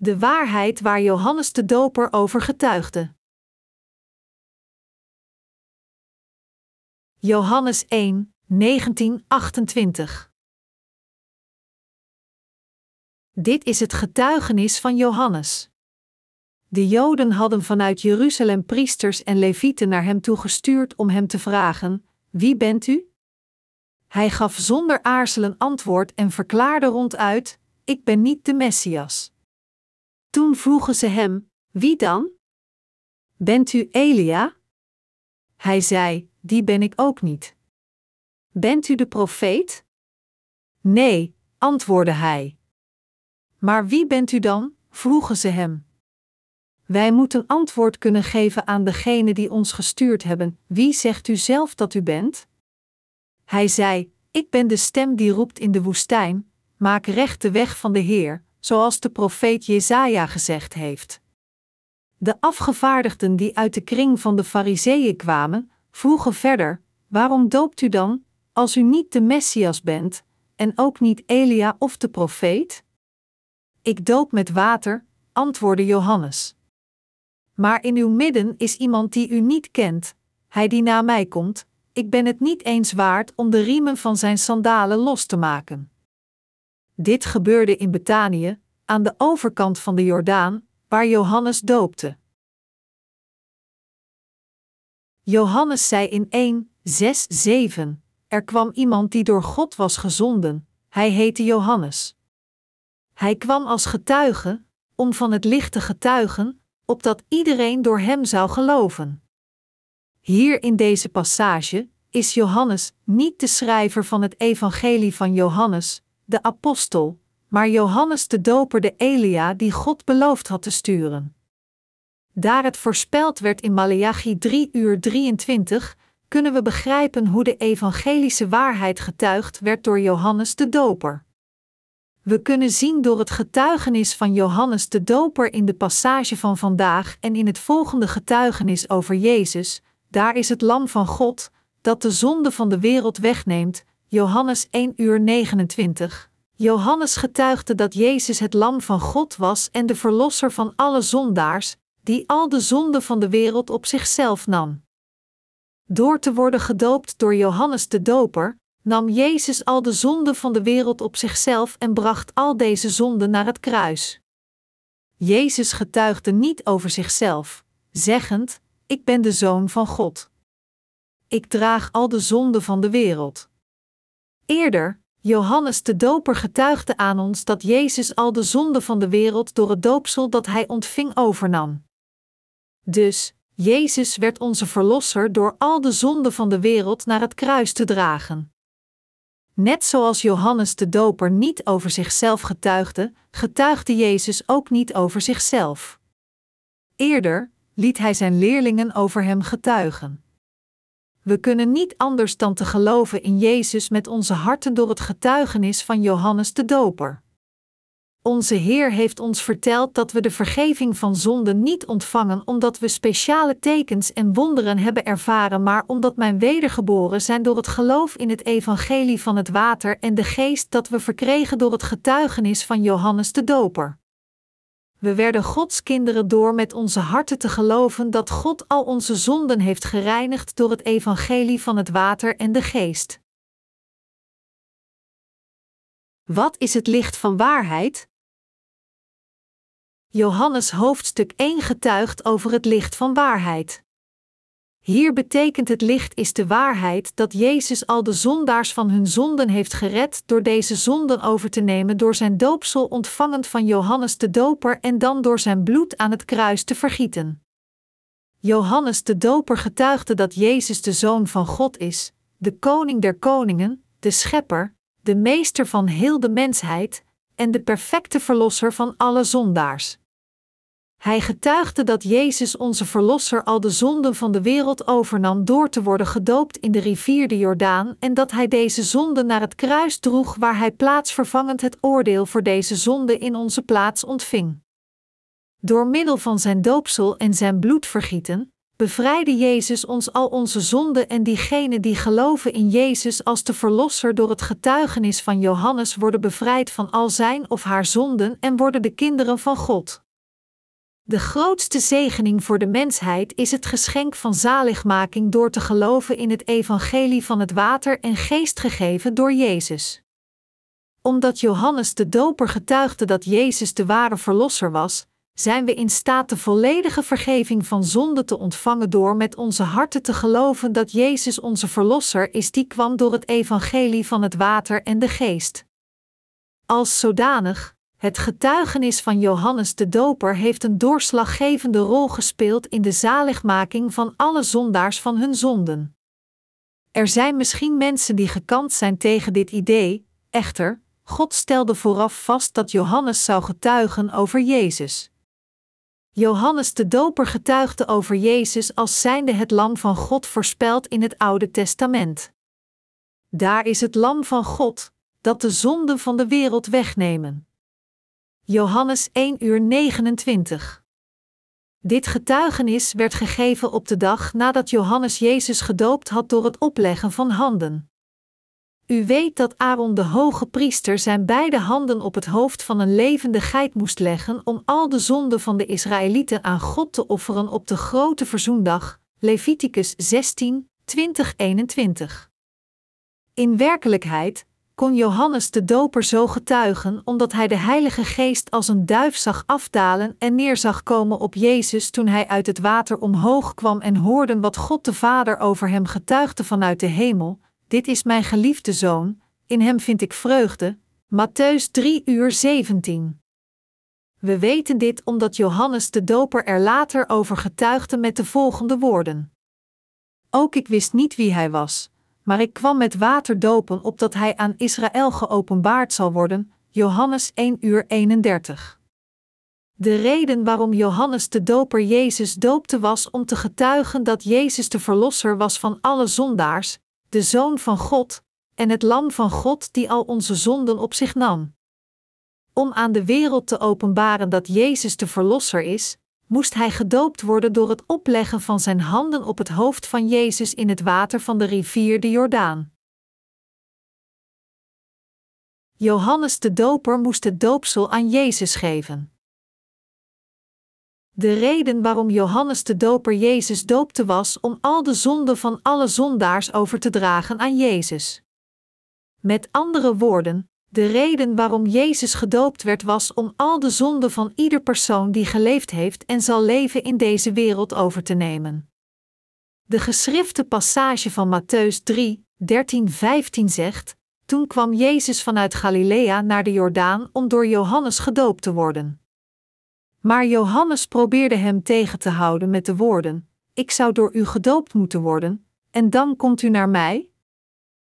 De waarheid waar Johannes de Doper over getuigde. Johannes 1, 1928 Dit is het getuigenis van Johannes. De Joden hadden vanuit Jeruzalem priesters en levieten naar hem toegestuurd om hem te vragen: Wie bent u? Hij gaf zonder aarzelen antwoord en verklaarde ronduit: Ik ben niet de Messias. Toen vroegen ze hem: Wie dan? Bent u Elia? Hij zei: Die ben ik ook niet. Bent u de profeet? Nee, antwoordde hij. Maar wie bent u dan? vroegen ze hem. Wij moeten antwoord kunnen geven aan degene die ons gestuurd hebben. Wie zegt u zelf dat u bent? Hij zei: Ik ben de stem die roept in de woestijn: Maak recht de weg van de Heer, zoals de profeet Jesaja gezegd heeft. De afgevaardigden die uit de kring van de Fariseeën kwamen, vroegen verder: Waarom doopt u dan, als u niet de Messias bent, en ook niet Elia of de profeet? Ik doop met water, antwoordde Johannes. Maar in uw midden is iemand die u niet kent, hij die na mij komt, ik ben het niet eens waard om de riemen van zijn sandalen los te maken. Dit gebeurde in Betanië, aan de overkant van de Jordaan, waar Johannes doopte. Johannes zei in 1, 6, 7: Er kwam iemand die door God was gezonden, hij heette Johannes. Hij kwam als getuige, om van het licht te getuigen, opdat iedereen door hem zou geloven. Hier in deze passage is Johannes niet de schrijver van het Evangelie van Johannes, de apostel, maar Johannes de Doper de Elia die God beloofd had te sturen. Daar het voorspeld werd in Maleachi 3 uur 23, kunnen we begrijpen hoe de evangelische waarheid getuigd werd door Johannes de Doper. We kunnen zien door het getuigenis van Johannes de Doper in de passage van vandaag en in het volgende getuigenis over Jezus, daar is het Lam van God, dat de zonde van de wereld wegneemt, Johannes 1 uur 29. Johannes getuigde dat Jezus het Lam van God was en de Verlosser van alle zondaars, die al de zonde van de wereld op zichzelf nam. Door te worden gedoopt door Johannes de Doper, nam Jezus al de zonde van de wereld op zichzelf en bracht al deze zonden naar het kruis. Jezus getuigde niet over zichzelf, zeggend: Ik ben de zoon van God. Ik draag al de zonden van de wereld. Eerder, Johannes de Doper getuigde aan ons dat Jezus al de zonde van de wereld door het doopsel dat hij ontving overnam. Dus, Jezus werd onze verlosser door al de zonden van de wereld naar het kruis te dragen. Net zoals Johannes de Doper niet over zichzelf getuigde, getuigde Jezus ook niet over zichzelf. Eerder liet hij zijn leerlingen over hem getuigen. We kunnen niet anders dan te geloven in Jezus met onze harten door het getuigenis van Johannes de Doper. Onze Heer heeft ons verteld dat we de vergeving van zonden niet ontvangen omdat we speciale tekens en wonderen hebben ervaren, maar omdat mijn wedergeboren zijn door het geloof in het evangelie van het water en de geest dat we verkregen door het getuigenis van Johannes de Doper. We werden Gods kinderen door met onze harten te geloven dat God al onze zonden heeft gereinigd door het evangelie van het water en de geest. Wat is het licht van waarheid? Johannes hoofdstuk 1 getuigt over het licht van waarheid. Hier betekent het licht is de waarheid dat Jezus al de zondaars van hun zonden heeft gered door deze zonden over te nemen door zijn doopsel ontvangend van Johannes de Doper en dan door zijn bloed aan het kruis te vergieten. Johannes de Doper getuigde dat Jezus de Zoon van God is, de Koning der Koningen, de Schepper, de Meester van heel de mensheid en de perfecte Verlosser van alle zondaars. Hij getuigde dat Jezus onze Verlosser al de zonden van de wereld overnam door te worden gedoopt in de rivier de Jordaan en dat hij deze zonden naar het kruis droeg waar hij plaatsvervangend het oordeel voor deze zonde in onze plaats ontving. Door middel van zijn doopsel en zijn bloedvergieten bevrijdde Jezus ons al onze zonden en diegenen die geloven in Jezus als de Verlosser door het getuigenis van Johannes worden bevrijd van al zijn of haar zonden en worden de kinderen van God. De grootste zegening voor de mensheid is het geschenk van zaligmaking door te geloven in het evangelie van het water en geest gegeven door Jezus. Omdat Johannes de Doper getuigde dat Jezus de ware Verlosser was, zijn we in staat de volledige vergeving van zonde te ontvangen door met onze harten te geloven dat Jezus onze Verlosser is die kwam door het evangelie van het water en de geest. Als zodanig, het getuigenis van Johannes de Doper heeft een doorslaggevende rol gespeeld in de zaligmaking van alle zondaars van hun zonden. Er zijn misschien mensen die gekant zijn tegen dit idee, echter, God stelde vooraf vast dat Johannes zou getuigen over Jezus. Johannes de Doper getuigde over Jezus als zijnde het Lam van God voorspeld in het Oude Testament. Daar is het Lam van God, dat de zonden van de wereld wegnemen. Johannes 1 uur 29. Dit getuigenis werd gegeven op de dag nadat Johannes Jezus gedoopt had door het opleggen van handen. U weet dat Aaron de hoge priester zijn beide handen op het hoofd van een levende geit moest leggen om al de zonden van de Israëlieten aan God te offeren op de grote verzoendag, Leviticus 16, 20, 21. In werkelijkheid kon Johannes de Doper zo getuigen omdat hij de Heilige Geest als een duif zag afdalen en neer zag komen op Jezus toen hij uit het water omhoog kwam en hoorde wat God de Vader over hem getuigde vanuit de hemel: Dit is mijn geliefde zoon, in hem vind ik vreugde. Matthäus 3 uur 17. We weten dit omdat Johannes de Doper er later over getuigde met de volgende woorden: Ook ik wist niet wie hij was, maar ik kwam met water dopen opdat hij aan Israël geopenbaard zal worden. Johannes 1 uur 31. De reden waarom Johannes de Doper Jezus doopte was om te getuigen dat Jezus de Verlosser was van alle zondaars, de Zoon van God, en het Lam van God die al onze zonden op zich nam. Om aan de wereld te openbaren dat Jezus de Verlosser is, moest hij gedoopt worden door het opleggen van zijn handen op het hoofd van Jezus in het water van de rivier de Jordaan. Johannes de Doper moest het doopsel aan Jezus geven. De reden waarom Johannes de Doper Jezus doopte was om al de zonden van alle zondaars over te dragen aan Jezus. Met andere woorden, de reden waarom Jezus gedoopt werd was om al de zonden van ieder persoon die geleefd heeft en zal leven in deze wereld over te nemen. De geschrifte passage van Matthäus 3, 13, 15 zegt: Toen kwam Jezus vanuit Galilea naar de Jordaan om door Johannes gedoopt te worden. Maar Johannes probeerde hem tegen te houden met de woorden: Ik zou door u gedoopt moeten worden, en dan komt u naar mij?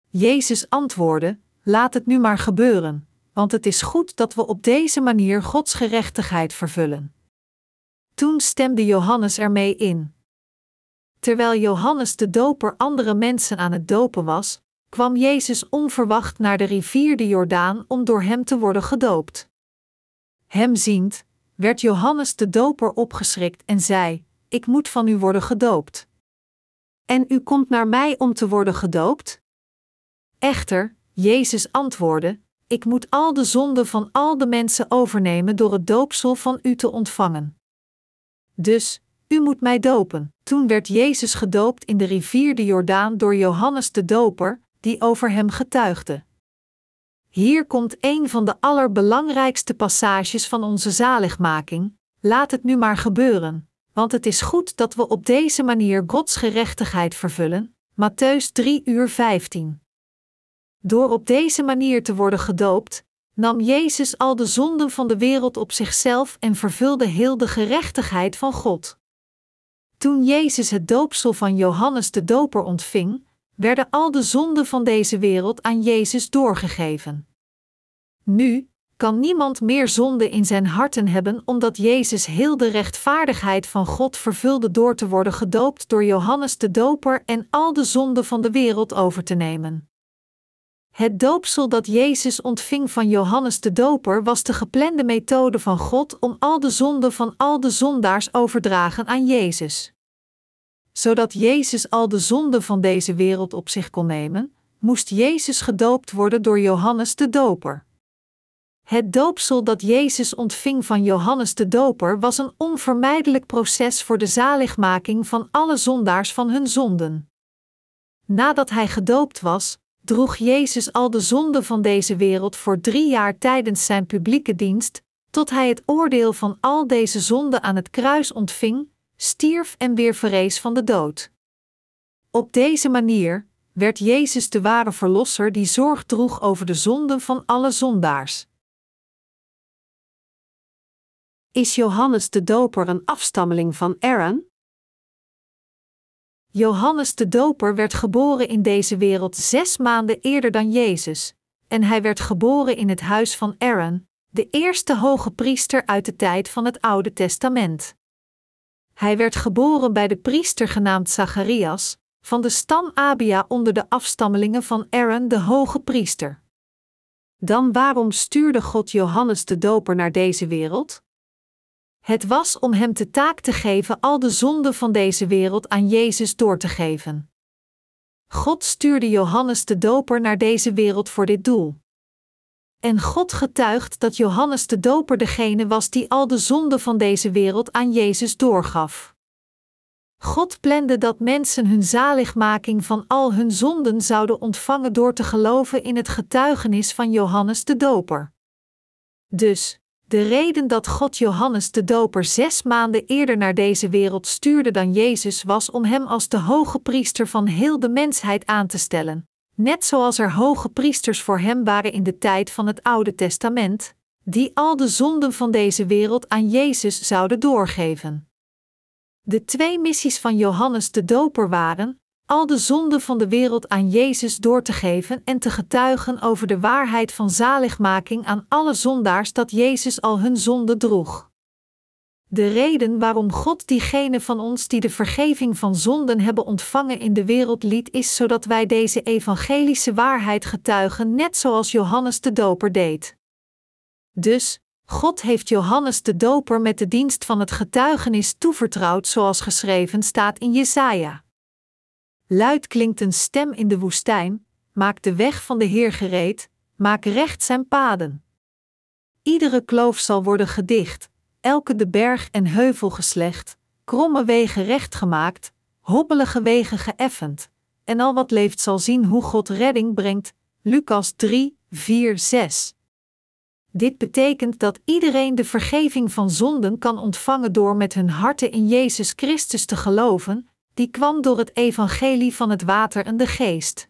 Jezus antwoordde: Laat het nu maar gebeuren, want het is goed dat we op deze manier Gods gerechtigheid vervullen. Toen stemde Johannes ermee in. Terwijl Johannes de Doper andere mensen aan het dopen was, kwam Jezus onverwacht naar de rivier de Jordaan om door hem te worden gedoopt. Hem ziend, werd Johannes de Doper opgeschrikt en zei: Ik moet van u worden gedoopt. En u komt naar mij om te worden gedoopt? Echter, Jezus antwoordde: Ik moet al de zonden van al de mensen overnemen door het doopsel van u te ontvangen. Dus, u moet mij dopen. Toen werd Jezus gedoopt in de rivier de Jordaan door Johannes de Doper, die over hem getuigde. Hier komt een van de allerbelangrijkste passages van onze zaligmaking. Laat het nu maar gebeuren, want het is goed dat we op deze manier Gods gerechtigheid vervullen. Matthäus 3 uur 15. Door op deze manier te worden gedoopt, nam Jezus al de zonden van de wereld op zichzelf en vervulde heel de gerechtigheid van God. Toen Jezus het doopsel van Johannes de Doper ontving, werden al de zonden van deze wereld aan Jezus doorgegeven. Nu kan niemand meer zonde in zijn harten hebben, omdat Jezus heel de rechtvaardigheid van God vervulde door te worden gedoopt door Johannes de Doper en al de zonden van de wereld over te nemen. Het doopsel dat Jezus ontving van Johannes de Doper was de geplande methode van God om al de zonden van al de zondaars overdragen aan Jezus. zodat Jezus al de zonden van deze wereld op zich kon nemen, moest Jezus gedoopt worden door Johannes de Doper. Het doopsel dat Jezus ontving van Johannes de Doper was een onvermijdelijk proces voor de zaligmaking van alle zondaars van hun zonden. Nadat hij gedoopt was, droeg Jezus al de zonden van deze wereld voor drie jaar tijdens zijn publieke dienst, tot hij het oordeel van al deze zonden aan het kruis ontving, stierf en weer verrees van de dood. Op deze manier werd Jezus de ware Verlosser die zorg droeg over de zonden van alle zondaars. Is Johannes de Doper een afstammeling van Aaron? Johannes de Doper werd geboren in deze wereld zes maanden eerder dan Jezus, en hij werd geboren in het huis van Aaron, de eerste hoge priester uit de tijd van het Oude Testament. Hij werd geboren bij de priester genaamd Zacharias, van de stam Abia onder de afstammelingen van Aaron de hoge priester. Dan waarom stuurde God Johannes de Doper naar deze wereld? Het was om hem de taak te geven al de zonden van deze wereld aan Jezus door te geven. God stuurde Johannes de Doper naar deze wereld voor dit doel. En God getuigt dat Johannes de Doper degene was die al de zonden van deze wereld aan Jezus doorgaf. God plande dat mensen hun zaligmaking van al hun zonden zouden ontvangen door te geloven in het getuigenis van Johannes de Doper. Dus, de reden dat God Johannes de Doper zes maanden eerder naar deze wereld stuurde dan Jezus was om hem als de hoge priester van heel de mensheid aan te stellen, net zoals er hoge priesters voor hem waren in de tijd van het Oude Testament, die al de zonden van deze wereld aan Jezus zouden doorgeven. De twee missies van Johannes de Doper waren al de zonden van de wereld aan Jezus door te geven en te getuigen over de waarheid van zaligmaking aan alle zondaars dat Jezus al hun zonde droeg. De reden waarom God diegenen van ons die de vergeving van zonden hebben ontvangen in de wereld liet, is zodat wij deze evangelische waarheid getuigen, net zoals Johannes de Doper deed. Dus, God heeft Johannes de Doper met de dienst van het getuigenis toevertrouwd, zoals geschreven staat in Jesaja. Luid klinkt een stem in de woestijn: maak de weg van de Heer gereed, maak recht zijn paden. Iedere kloof zal worden gedicht, elke de berg en heuvel geslecht, kromme wegen recht gemaakt, hobbelige wegen geëffend, en al wat leeft zal zien hoe God redding brengt. Lucas 3, 4, 6. Dit betekent dat iedereen de vergeving van zonden kan ontvangen door met hun harten in Jezus Christus te geloven, die kwam door het evangelie van het water en de geest.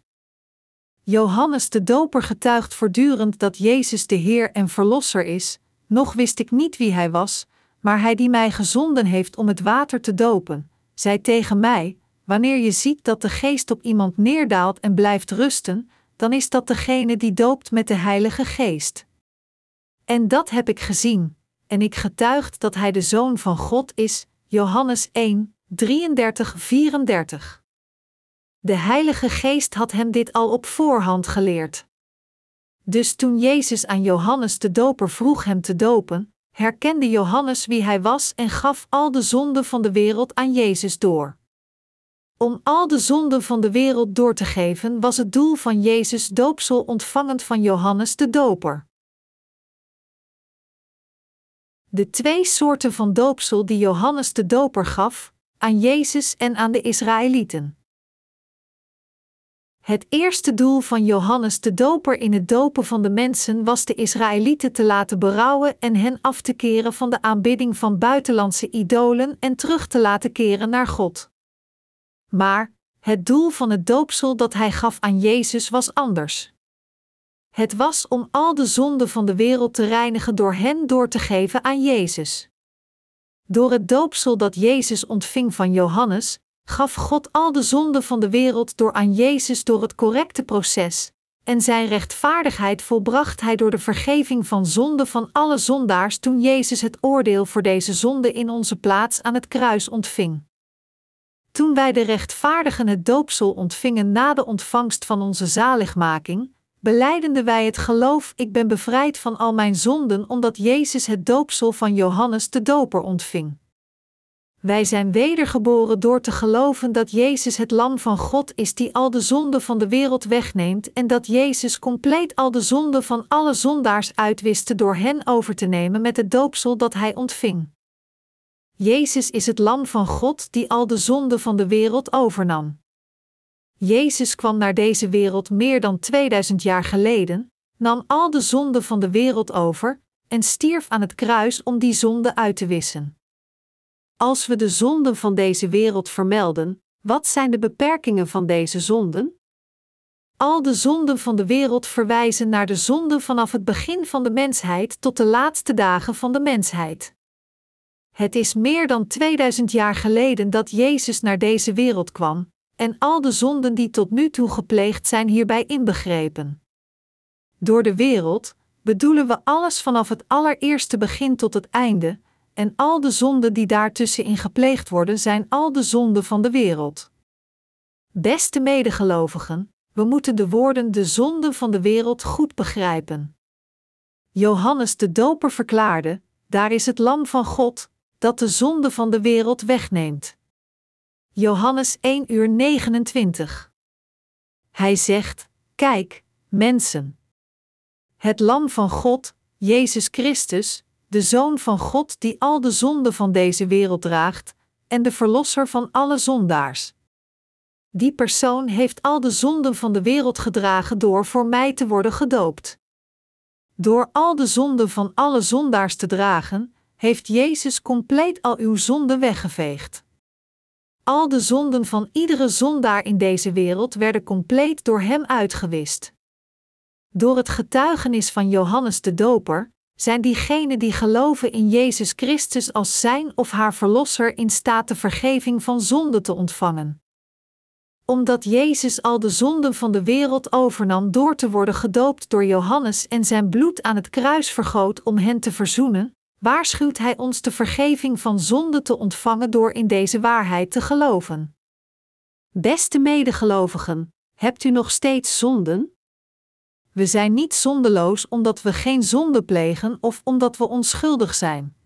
Johannes de Doper getuigt voortdurend dat Jezus de Heer en Verlosser is, nog wist ik niet wie hij was, maar hij die mij gezonden heeft om het water te dopen, zei tegen mij: Wanneer je ziet dat de geest op iemand neerdaalt en blijft rusten, dan is dat degene die doopt met de Heilige Geest. En dat heb ik gezien, en ik getuigt dat hij de Zoon van God is, Johannes 1, 33, 34. De Heilige Geest had hem dit al op voorhand geleerd. Dus toen Jezus aan Johannes de Doper vroeg hem te dopen, herkende Johannes wie hij was en gaf al de zonden van de wereld aan Jezus door. Om al de zonden van de wereld door te geven was het doel van Jezus doopsel ontvangend van Johannes de Doper. De twee soorten van doopsel die Johannes de Doper gaf, aan Jezus en aan de Israëlieten. Het eerste doel van Johannes de Doper in het dopen van de mensen was de Israëlieten te laten berouwen en hen af te keren van de aanbidding van buitenlandse idolen en terug te laten keren naar God. Maar het doel van het doopsel dat hij gaf aan Jezus was anders. Het was om al de zonden van de wereld te reinigen door hen door te geven aan Jezus. Door het doopsel dat Jezus ontving van Johannes, gaf God al de zonden van de wereld door aan Jezus door het correcte proces, en zijn rechtvaardigheid volbracht hij door de vergeving van zonde van alle zondaars toen Jezus het oordeel voor deze zonde in onze plaats aan het kruis ontving. Toen wij de rechtvaardigen het doopsel ontvingen na de ontvangst van onze zaligmaking, beleidende wij het geloof: Ik ben bevrijd van al mijn zonden, omdat Jezus het doopsel van Johannes de Doper ontving. Wij zijn wedergeboren door te geloven dat Jezus het Lam van God is die al de zonde van de wereld wegneemt en dat Jezus compleet al de zonde van alle zondaars uitwiste door hen over te nemen met het doopsel dat hij ontving. Jezus is het Lam van God die al de zonde van de wereld overnam. Jezus kwam naar deze wereld meer dan 2000 jaar geleden, nam al de zonde van de wereld over en stierf aan het kruis om die zonde uit te wissen. Als we de zonden van deze wereld vermelden, wat zijn de beperkingen van deze zonden? Al de zonden van de wereld verwijzen naar de zonden vanaf het begin van de mensheid tot de laatste dagen van de mensheid. Het is meer dan 2000 jaar geleden dat Jezus naar deze wereld kwam, en al de zonden die tot nu toe gepleegd zijn hierbij inbegrepen. Door de wereld bedoelen we alles vanaf het allereerste begin tot het einde, en al de zonden die daartussenin gepleegd worden zijn al de zonden van de wereld. Beste medegelovigen, we moeten de woorden de zonden van de wereld goed begrijpen. Johannes de Doper verklaarde: Daar is het Lam van God, dat de zonde van de wereld wegneemt. Johannes 1 uur 29. Hij zegt: Kijk, mensen. Het Lam van God, Jezus Christus, de Zoon van God die al de zonde van deze wereld draagt, en de Verlosser van alle zondaars. Die persoon heeft al de zonden van de wereld gedragen door voor mij te worden gedoopt. Door al de zonden van alle zondaars te dragen, heeft Jezus compleet al uw zonden weggeveegd. Al de zonden van iedere zondaar in deze wereld werden compleet door Hem uitgewist. Door het getuigenis van Johannes de Doper zijn diegenen die geloven in Jezus Christus als zijn of haar verlosser in staat de vergeving van zonde te ontvangen. Omdat Jezus al de zonden van de wereld overnam door te worden gedoopt door Johannes en zijn bloed aan het kruis vergoot om hen te verzoenen, waarschuwt Hij ons de vergeving van zonde te ontvangen door in deze waarheid te geloven. Beste medegelovigen, hebt u nog steeds zonden? We zijn niet zondeloos omdat we geen zonde plegen of omdat we onschuldig zijn.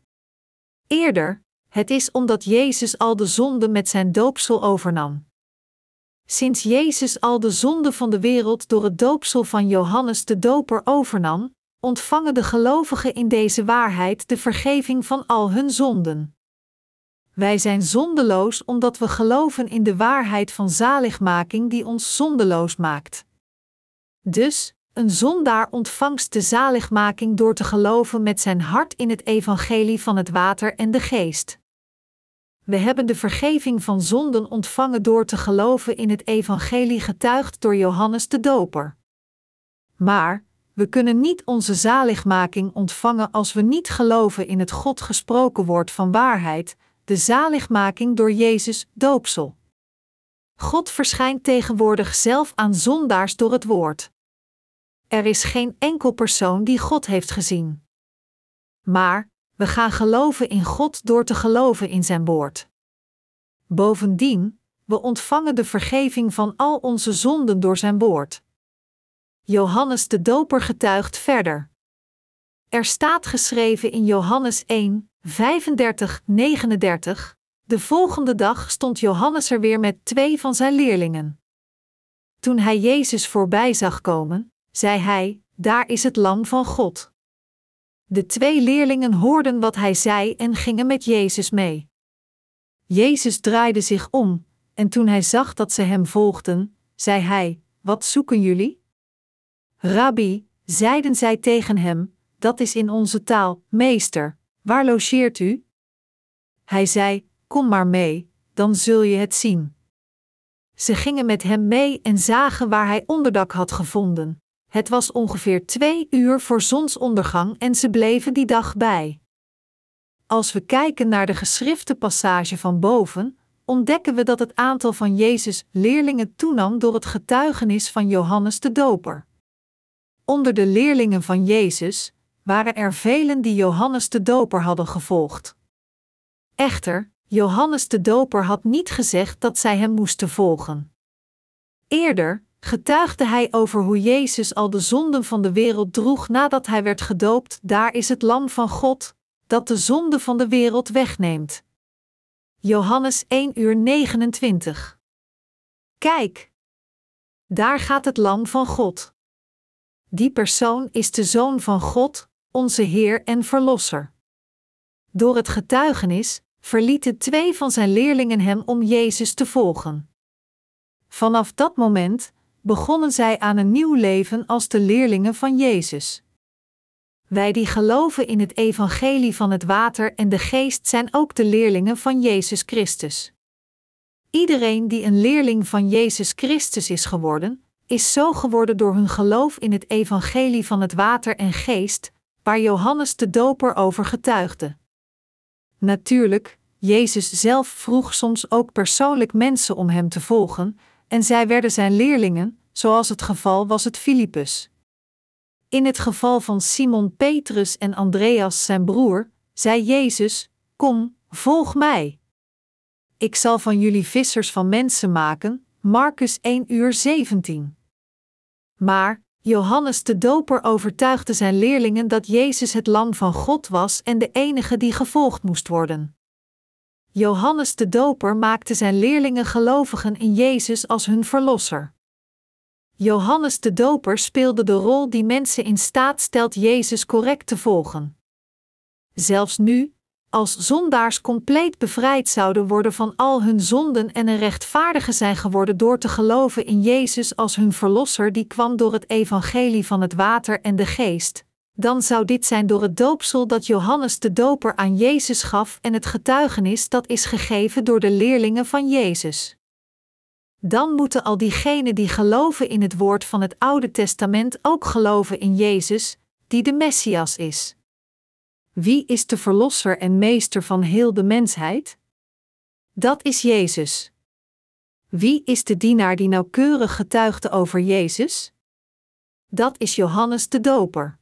Eerder, het is omdat Jezus al de zonde met zijn doopsel overnam. Sinds Jezus al de zonde van de wereld door het doopsel van Johannes de Doper overnam, ontvangen de gelovigen in deze waarheid de vergeving van al hun zonden. Wij zijn zondeloos omdat we geloven in de waarheid van zaligmaking die ons zondeloos maakt. Dus, een zondaar ontvangst de zaligmaking door te geloven met zijn hart in het evangelie van het water en de geest. We hebben de vergeving van zonden ontvangen door te geloven in het evangelie getuigd door Johannes de Doper. Maar, we kunnen niet onze zaligmaking ontvangen als we niet geloven in het God gesproken woord van waarheid, de zaligmaking door Jezus doopsel. God verschijnt tegenwoordig zelf aan zondaars door het woord. Er is geen enkel persoon die God heeft gezien. Maar we gaan geloven in God door te geloven in Zijn woord. Bovendien, we ontvangen de vergeving van al onze zonden door Zijn woord. Johannes de Doper getuigt verder. Er staat geschreven in Johannes 1, 35, 39. De volgende dag stond Johannes er weer met twee van zijn leerlingen. Toen hij Jezus voorbij zag komen, zei hij: Daar is het Lam van God. De twee leerlingen hoorden wat hij zei en gingen met Jezus mee. Jezus draaide zich om, en toen hij zag dat ze hem volgden, zei hij: Wat zoeken jullie? Rabbi, zeiden zij tegen hem, dat is in onze taal, meester, waar logeert u? Hij zei: Kom maar mee, dan zul je het zien. Ze gingen met hem mee en zagen waar hij onderdak had gevonden. Het was ongeveer twee uur voor zonsondergang en ze bleven die dag bij. Als we kijken naar de geschrifte passage van boven, ontdekken we dat het aantal van Jezus' leerlingen toenam door het getuigenis van Johannes de Doper. Onder de leerlingen van Jezus waren er velen die Johannes de Doper hadden gevolgd. Echter, Johannes de Doper had niet gezegd dat zij hem moesten volgen. Eerder getuigde hij over hoe Jezus al de zonden van de wereld droeg nadat hij werd gedoopt. Daar is het Lam van God, dat de zonde van de wereld wegneemt. Johannes 1 uur 29. Kijk! Daar gaat het Lam van God. Die persoon is de Zoon van God, onze Heer en Verlosser. Door het getuigenis verlieten twee van zijn leerlingen hem om Jezus te volgen. Vanaf dat moment begonnen zij aan een nieuw leven als de leerlingen van Jezus. Wij die geloven in het evangelie van het water en de geest zijn ook de leerlingen van Jezus Christus. Iedereen die een leerling van Jezus Christus is geworden, is zo geworden door hun geloof in het evangelie van het water en geest, waar Johannes de Doper over getuigde. Natuurlijk, Jezus zelf vroeg soms ook persoonlijk mensen om hem te volgen, en zij werden zijn leerlingen, zoals het geval was het Filippus. In het geval van Simon Petrus en Andreas zijn broer, zei Jezus: Kom, volg mij. Ik zal van jullie vissers van mensen maken. Marcus 1 uur 17. Maar Johannes de Doper overtuigde zijn leerlingen dat Jezus het Lam van God was en de enige die gevolgd moest worden. Johannes de Doper maakte zijn leerlingen gelovigen in Jezus als hun verlosser. Johannes de Doper speelde de rol die mensen in staat stelt Jezus correct te volgen. Zelfs nu, als zondaars compleet bevrijd zouden worden van al hun zonden en een rechtvaardige zijn geworden door te geloven in Jezus als hun verlosser die kwam door het evangelie van het water en de geest, dan zou dit zijn door het doopsel dat Johannes de Doper aan Jezus gaf en het getuigenis dat is gegeven door de leerlingen van Jezus. Dan moeten al diegenen die geloven in het woord van het Oude Testament ook geloven in Jezus, die de Messias is. Wie is de Verlosser en Meester van heel de mensheid? Dat is Jezus. Wie is de dienaar die nauwkeurig getuigde over Jezus? Dat is Johannes de Doper.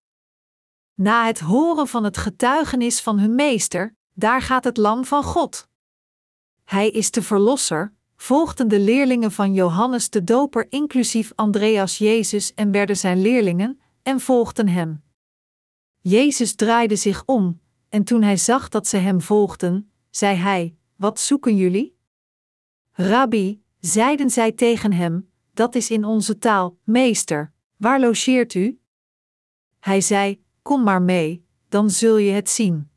Na het horen van het getuigenis van hun meester, daar gaat het Lam van God. Hij is de Verlosser, volgden de leerlingen van Johannes de Doper, inclusief Andreas Jezus, en werden zijn leerlingen, en volgden hem. Jezus draaide zich om, en toen hij zag dat ze hem volgden, zei hij: Wat zoeken jullie? Rabbi, zeiden zij tegen hem, dat is in onze taal, meester, waar logeert u? Hij zei: Kom maar mee, dan zul je het zien.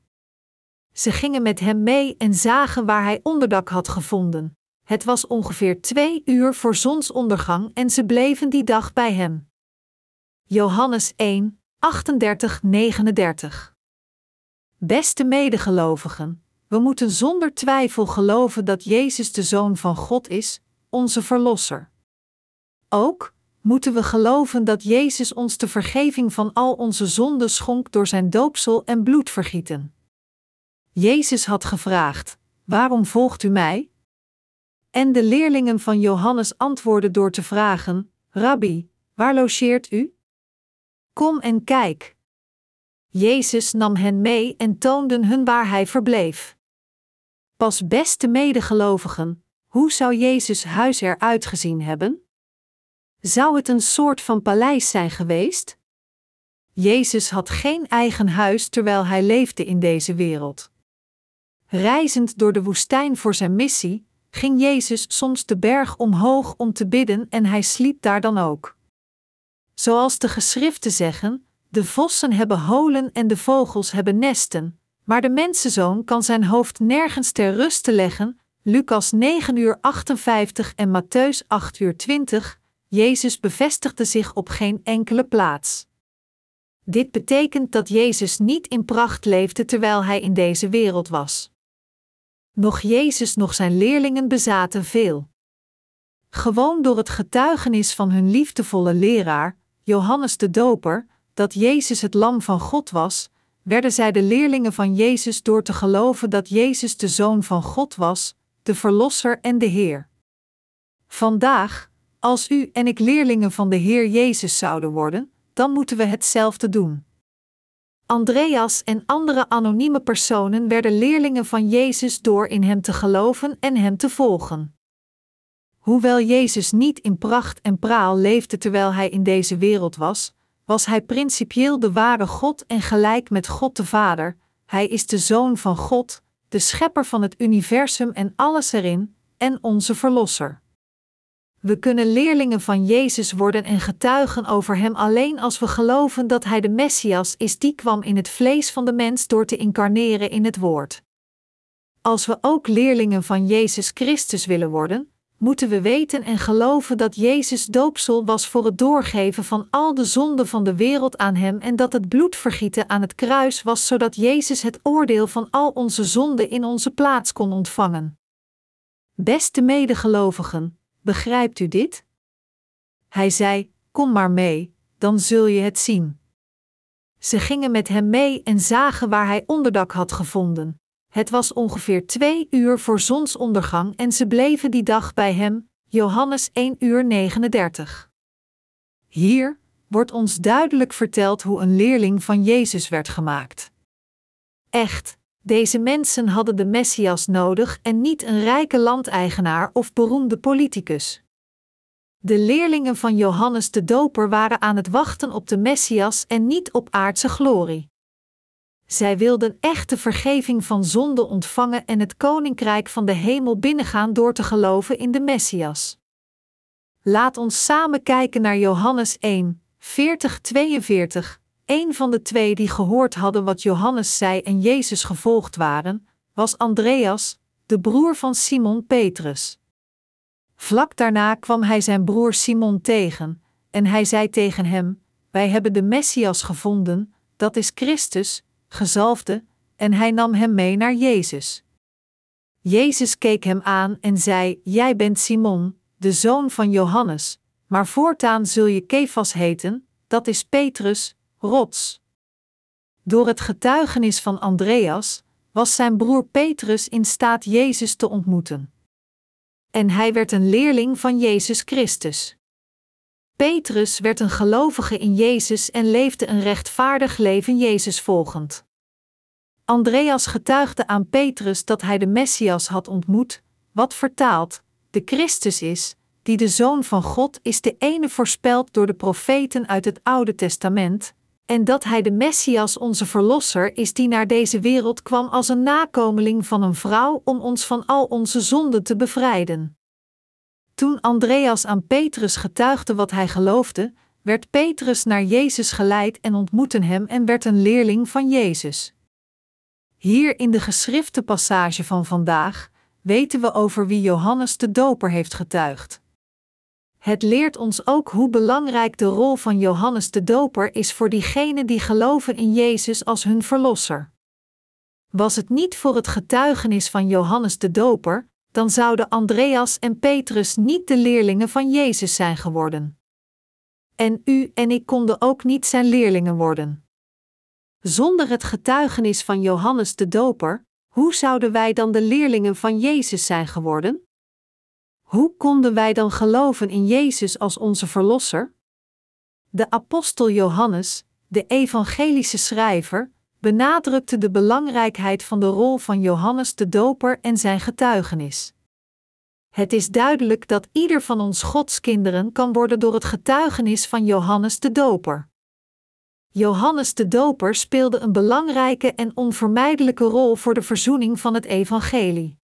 Ze gingen met hem mee en zagen waar hij onderdak had gevonden. Het was ongeveer twee uur voor zonsondergang en ze bleven die dag bij hem. Johannes 1, 38-39 Beste medegelovigen, we moeten zonder twijfel geloven dat Jezus de Zoon van God is, onze Verlosser. Ook moeten we geloven dat Jezus ons de vergeving van al onze zonden schonk door zijn doopsel en bloedvergieten. Jezus had gevraagd: Waarom volgt u mij? En de leerlingen van Johannes antwoordden door te vragen: Rabbi, waar logeert u? Kom en kijk. Jezus nam hen mee en toonde hun waar hij verbleef. Pas beste medegelovigen, hoe zou Jezus huis eruit gezien hebben? Zou het een soort van paleis zijn geweest? Jezus had geen eigen huis terwijl hij leefde in deze wereld. Reizend door de woestijn voor zijn missie, ging Jezus soms de berg omhoog om te bidden en hij sliep daar dan ook. Zoals de geschriften zeggen: de vossen hebben holen en de vogels hebben nesten, maar de mensenzoon kan zijn hoofd nergens ter ruste leggen. Lucas 9 uur 58 en Matthäus 8 uur 20. Jezus bevestigde zich op geen enkele plaats. Dit betekent dat Jezus niet in pracht leefde terwijl hij in deze wereld was. Nog Jezus, nog zijn leerlingen bezaten veel. Gewoon door het getuigenis van hun liefdevolle leraar, Johannes de Doper, dat Jezus het Lam van God was, werden zij de leerlingen van Jezus door te geloven dat Jezus de Zoon van God was, de Verlosser en de Heer. Vandaag, als u en ik leerlingen van de Heer Jezus zouden worden, dan moeten we hetzelfde doen. Andreas en andere anonieme personen werden leerlingen van Jezus door in hem te geloven en hem te volgen. Hoewel Jezus niet in pracht en praal leefde terwijl hij in deze wereld was, was hij principieel de ware God en gelijk met God de Vader, hij is de Zoon van God, de schepper van het universum en alles erin, en onze Verlosser. We kunnen leerlingen van Jezus worden en getuigen over Hem alleen als we geloven dat Hij de Messias is die kwam in het vlees van de mens door te incarneren in het Woord. Als we ook leerlingen van Jezus Christus willen worden, moeten we weten en geloven dat Jezus doopsel was voor het doorgeven van al de zonden van de wereld aan Hem en dat het bloedvergieten aan het kruis was zodat Jezus het oordeel van al onze zonden in onze plaats kon ontvangen. Beste medegelovigen, begrijpt u dit? Hij zei: Kom maar mee, dan zul je het zien. Ze gingen met hem mee en zagen waar hij onderdak had gevonden. Het was ongeveer twee uur voor zonsondergang en ze bleven die dag bij hem, Johannes 1 uur 39. Hier wordt ons duidelijk verteld hoe een leerling van Jezus werd gemaakt. Echt, deze mensen hadden de Messias nodig en niet een rijke landeigenaar of beroemde politicus. De leerlingen van Johannes de Doper waren aan het wachten op de Messias en niet op aardse glorie. Zij wilden echte vergeving van zonde ontvangen en het koninkrijk van de hemel binnengaan door te geloven in de Messias. Laat ons samen kijken naar Johannes 1, 40-42. Een van de twee die gehoord hadden wat Johannes zei en Jezus gevolgd waren, was Andreas, de broer van Simon Petrus. Vlak daarna kwam hij zijn broer Simon tegen, en hij zei tegen hem: Wij hebben de Messias gevonden, dat is Christus, gezalfde, en hij nam hem mee naar Jezus. Jezus keek hem aan en zei: Jij bent Simon, de zoon van Johannes, maar voortaan zul je Kefas heten, dat is Petrus, rots. Door het getuigenis van Andreas was zijn broer Petrus in staat Jezus te ontmoeten. En hij werd een leerling van Jezus Christus. Petrus werd een gelovige in Jezus en leefde een rechtvaardig leven Jezus volgend. Andreas getuigde aan Petrus dat hij de Messias had ontmoet, wat vertaald, de Christus is, die de Zoon van God is de ene voorspeld door de profeten uit het Oude Testament, en dat hij de Messias onze Verlosser is die naar deze wereld kwam als een nakomeling van een vrouw om ons van al onze zonden te bevrijden. Toen Andreas aan Petrus getuigde wat hij geloofde, werd Petrus naar Jezus geleid en ontmoette hem en werd een leerling van Jezus. Hier in de geschrifte passage van vandaag weten we over wie Johannes de Doper heeft getuigd. Het leert ons ook hoe belangrijk de rol van Johannes de Doper is voor diegenen die geloven in Jezus als hun verlosser. Was het niet voor het getuigenis van Johannes de Doper, dan zouden Andreas en Petrus niet de leerlingen van Jezus zijn geworden. En u en ik konden ook niet zijn leerlingen worden. Zonder het getuigenis van Johannes de Doper, hoe zouden wij dan de leerlingen van Jezus zijn geworden? Hoe konden wij dan geloven in Jezus als onze Verlosser? De apostel Johannes, de evangelische schrijver, benadrukte de belangrijkheid van de rol van Johannes de Doper en zijn getuigenis. Het is duidelijk dat ieder van ons Gods kinderen kan worden door het getuigenis van Johannes de Doper. Johannes de Doper speelde een belangrijke en onvermijdelijke rol voor de verzoening van het evangelie.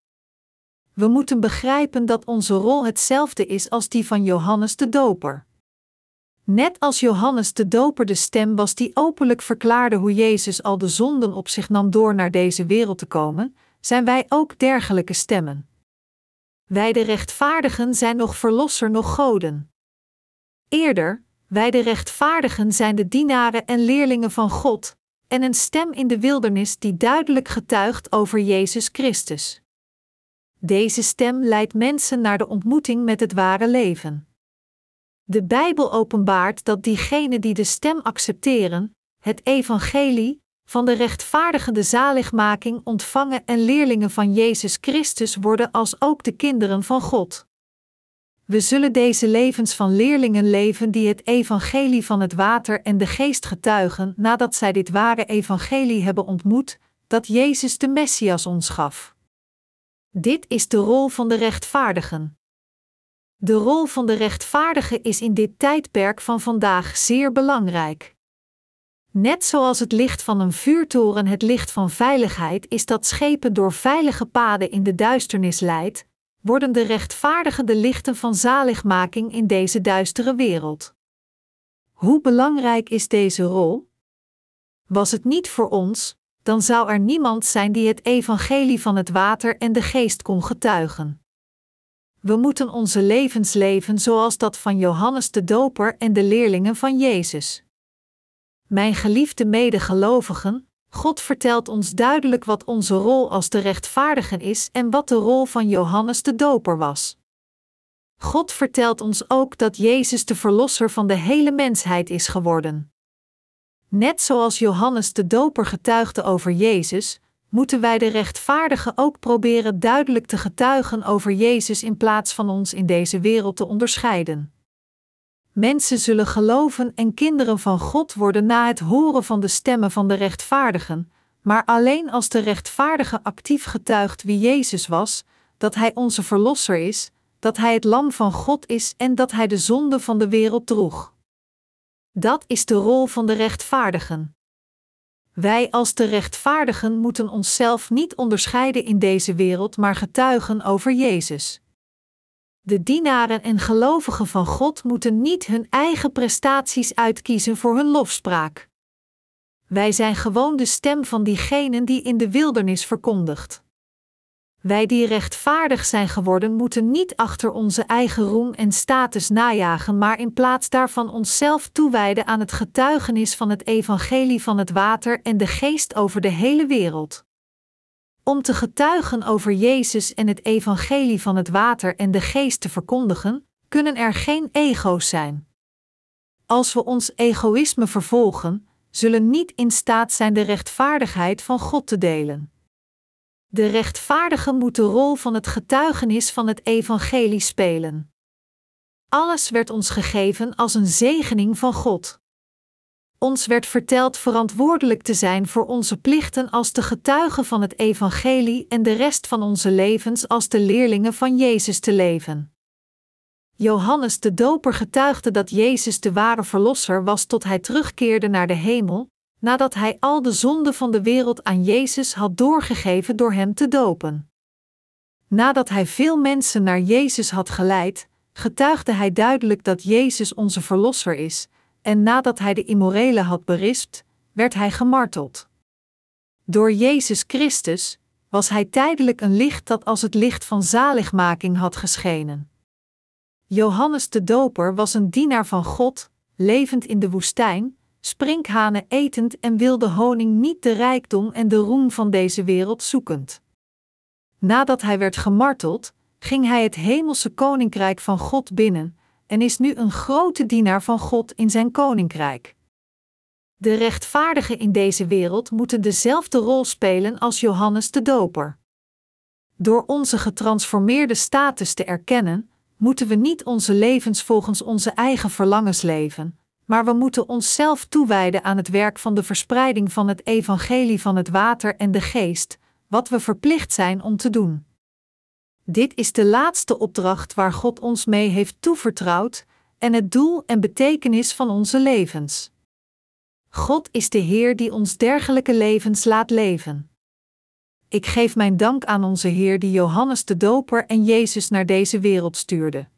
We moeten begrijpen dat onze rol hetzelfde is als die van Johannes de Doper. Net als Johannes de Doper de stem was die openlijk verklaarde hoe Jezus al de zonden op zich nam door naar deze wereld te komen, zijn wij ook dergelijke stemmen. Wij de rechtvaardigen zijn nog verlosser nog goden. Eerder, wij de rechtvaardigen zijn de dienaren en leerlingen van God, en een stem in de wildernis die duidelijk getuigt over Jezus Christus. Deze stem leidt mensen naar de ontmoeting met het ware leven. De Bijbel openbaart dat diegenen die de stem accepteren, het evangelie van de rechtvaardigende zaligmaking ontvangen en leerlingen van Jezus Christus worden als ook de kinderen van God. We zullen deze levens van leerlingen leven die het evangelie van het water en de geest getuigen nadat zij dit ware evangelie hebben ontmoet, dat Jezus de Messias ons gaf. Dit is de rol van de rechtvaardigen. De rol van de rechtvaardige is in dit tijdperk van vandaag zeer belangrijk. Net zoals het licht van een vuurtoren het licht van veiligheid is dat schepen door veilige paden in de duisternis leidt, worden de rechtvaardigen de lichten van zaligmaking in deze duistere wereld. Hoe belangrijk is deze rol? Was het niet voor ons, dan zou er niemand zijn die het evangelie van het water en de geest kon getuigen. We moeten onze levens leven zoals dat van Johannes de Doper en de leerlingen van Jezus. Mijn geliefde medegelovigen, God vertelt ons duidelijk wat onze rol als de rechtvaardigen is en wat de rol van Johannes de Doper was. God vertelt ons ook dat Jezus de Verlosser van de hele mensheid is geworden. Net zoals Johannes de Doper getuigde over Jezus, moeten wij de rechtvaardigen ook proberen duidelijk te getuigen over Jezus in plaats van ons in deze wereld te onderscheiden. Mensen zullen geloven en kinderen van God worden na het horen van de stemmen van de rechtvaardigen, maar alleen als de rechtvaardige actief getuigt wie Jezus was, dat Hij onze Verlosser is, dat Hij het Lam van God is en dat Hij de zonde van de wereld droeg. Dat is de rol van de rechtvaardigen. Wij als de rechtvaardigen moeten onszelf niet onderscheiden in deze wereld, maar getuigen over Jezus. De dienaren en gelovigen van God moeten niet hun eigen prestaties uitkiezen voor hun lofspraak. Wij zijn gewoon de stem van diegenen die in de wildernis verkondigt. Wij die rechtvaardig zijn geworden, moeten niet achter onze eigen roem en status najagen, maar in plaats daarvan onszelf toewijden aan het getuigenis van het evangelie van het water en de geest over de hele wereld. Om te getuigen over Jezus en het evangelie van het water en de geest te verkondigen, kunnen er geen ego's zijn. Als we ons egoïsme vervolgen, zullen niet in staat zijn de rechtvaardigheid van God te delen. De rechtvaardigen moet de rol van het getuigenis van het evangelie spelen. Alles werd ons gegeven als een zegening van God. Ons werd verteld verantwoordelijk te zijn voor onze plichten als de getuigen van het evangelie en de rest van onze levens als de leerlingen van Jezus te leven. Johannes de Doper getuigde dat Jezus de ware verlosser was tot hij terugkeerde naar de hemel, nadat hij al de zonden van de wereld aan Jezus had doorgegeven door hem te dopen. Nadat hij veel mensen naar Jezus had geleid, getuigde hij duidelijk dat Jezus onze Verlosser is, en nadat hij de immorelen had berispt, werd hij gemarteld. Door Jezus Christus was hij tijdelijk een licht dat als het licht van zaligmaking had geschenen. Johannes de Doper was een dienaar van God, levend in de woestijn, sprinkhanen etend en wilde honing niet de rijkdom en de roem van deze wereld zoekend. Nadat hij werd gemarteld, ging hij het hemelse koninkrijk van God binnen en is nu een grote dienaar van God in zijn koninkrijk. De rechtvaardigen in deze wereld moeten dezelfde rol spelen als Johannes de Doper. Door onze getransformeerde status te erkennen, moeten we niet onze levens volgens onze eigen verlangens leven, maar we moeten onszelf toewijden aan het werk van de verspreiding van het evangelie van het water en de geest, wat we verplicht zijn om te doen. Dit is de laatste opdracht waar God ons mee heeft toevertrouwd en het doel en betekenis van onze levens. God is de Heer die ons dergelijke levens laat leven. Ik geef mijn dank aan onze Heer die Johannes de Doper en Jezus naar deze wereld stuurde.